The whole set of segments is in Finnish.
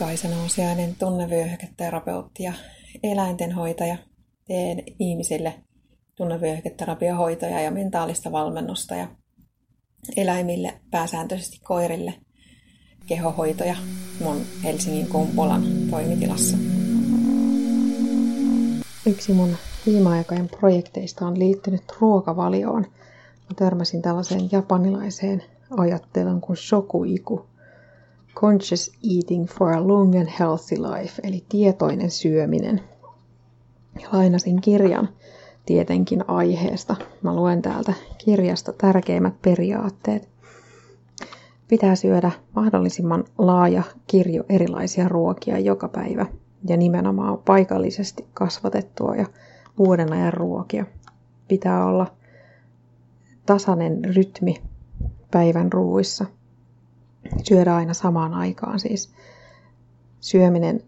Kaisa Nousiainen, tunnevyöhyketerapeutti ja eläintenhoitaja. Teen ihmisille tunnevyöhyketerapiohoitoja ja mentaalista valmennusta ja eläimille, pääsääntöisesti koirille, kehohoitoja mun Helsingin Kumpulan toimitilassa. Yksi mun viime aikojen projekteista on liittynyt ruokavalioon. Mä törmäsin tällaiseen japanilaiseen ajatteluun kuin shokuiku, Conscious Eating for a Long and Healthy Life, eli tietoinen syöminen. Lainasin kirjan tietenkin aiheesta. Mä luen täältä kirjasta tärkeimmät periaatteet. Pitää syödä mahdollisimman laaja kirjo erilaisia ruokia joka päivä ja nimenomaan paikallisesti kasvatettua ja uuden ajan ruokia. Pitää olla tasainen rytmi päivän ruuissa – syödä aina samaan aikaan. Siis syöminen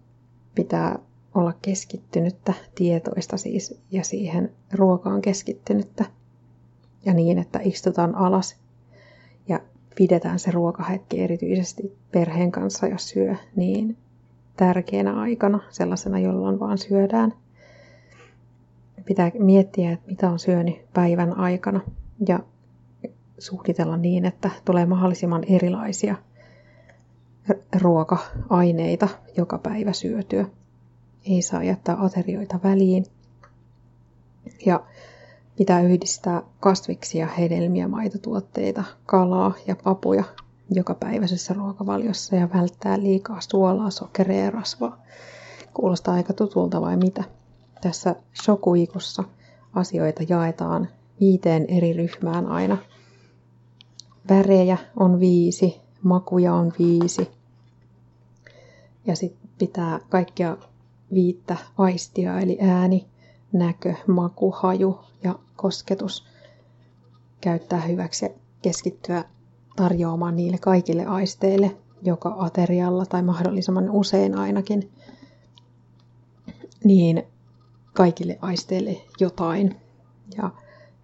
pitää olla keskittynyttä, tietoista siis, ja siihen ruokaan keskittynyttä. Ja niin, että istutaan alas ja pidetään se ruokahetki erityisesti perheen kanssa, jos syö, niin tärkeänä aikana, sellaisena, jolloin vaan syödään. Pitää miettiä, että mitä on syönyt päivän aikana ja suunnitella niin, että tulee mahdollisimman erilaisia ruoka-aineita joka päivä syötyä. Ei saa jättää aterioita väliin. Ja pitää yhdistää kasviksia, hedelmiä, maitotuotteita, kalaa ja papuja joka päiväisessä ruokavaliossa ja välttää liikaa suolaa, sokeria ja rasvaa. Kuulostaa aika tutulta vai mitä? Tässä shokuikussa asioita jaetaan viiteen eri ryhmään aina – Värejä on viisi, makuja on viisi. Ja sitten pitää kaikkia viittä aistia, eli ääni, näkö, maku, haju ja kosketus käyttää hyväksi ja keskittyä tarjoamaan niille kaikille aisteille, joka aterialla tai mahdollisimman usein ainakin, niin kaikille aisteille jotain. Ja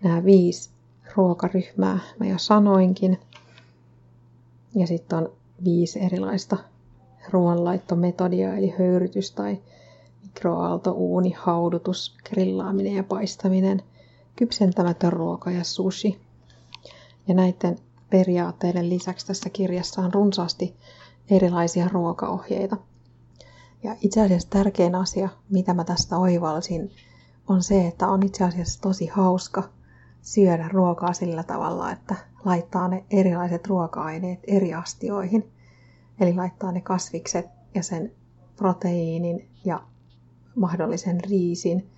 nämä viisi ruokaryhmää mä jo sanoinkin. Ja sitten on viisi erilaista ruoanlaittometodia, eli höyrytys tai mikroaaltouuni, haudutus, grillaaminen ja paistaminen, kypsentämätön ruoka ja sushi. Ja näiden periaatteiden lisäksi tässä kirjassa on runsaasti erilaisia ruokaohjeita. Ja itse asiassa tärkein asia, mitä mä tästä oivalsin, on se, että on itse asiassa tosi hauska syödä ruokaa sillä tavalla, että laittaa ne erilaiset ruoka-aineet eri astioihin. Eli laittaa ne kasvikset ja sen proteiinin ja mahdollisen riisin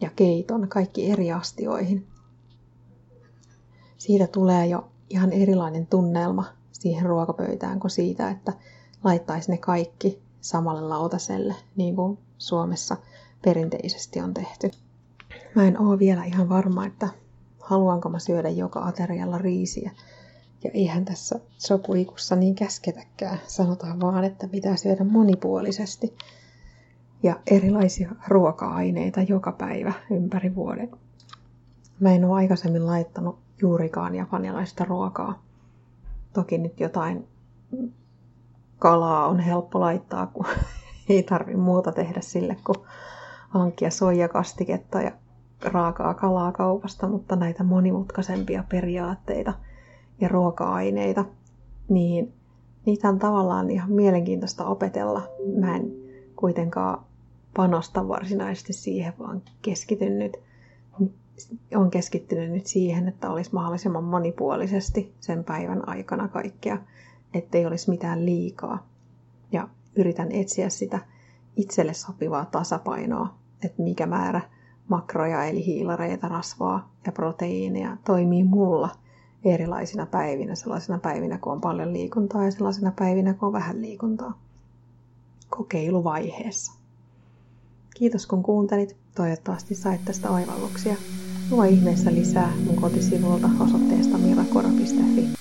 ja keiton kaikki eri astioihin. Siitä tulee jo ihan erilainen tunnelma siihen ruokapöytään kuin siitä, että laittaisi ne kaikki samalle lautaselle, niin kuin Suomessa perinteisesti on tehty. Mä en oo vielä ihan varma, että haluanko mä syödä joka aterialla riisiä. Ja eihän tässä sopuikussa niin käsketäkään. Sanotaan vaan, että pitää syödä monipuolisesti ja erilaisia ruoka-aineita joka päivä ympäri vuoden. Mä en ole aikaisemmin laittanut juurikaan japanilaista ruokaa. Toki nyt jotain kalaa on helppo laittaa, kun ei tarvi muuta tehdä sille, kuin hankkia soijakastiketta ja raakaa kalaa kaupasta, mutta näitä monimutkaisempia periaatteita ja ruoka-aineita, niin niitä on tavallaan ihan mielenkiintoista opetella. Mä en kuitenkaan panosta varsinaisesti siihen, vaan keskityn nyt, on keskittynyt nyt siihen, että olisi mahdollisimman monipuolisesti sen päivän aikana kaikkea, ettei olisi mitään liikaa. Ja yritän etsiä sitä itselle sopivaa tasapainoa, että mikä määrä makroja eli hiilareita, rasvaa ja proteiineja toimii mulla erilaisina päivinä, sellaisina päivinä, kun on paljon liikuntaa ja sellaisina päivinä, kun on vähän liikuntaa. Kokeiluvaiheessa. Kiitos kun kuuntelit. Toivottavasti sait tästä oivalluksia. Lue ihmeessä lisää mun kotisivulta osoitteesta mirakora.fi.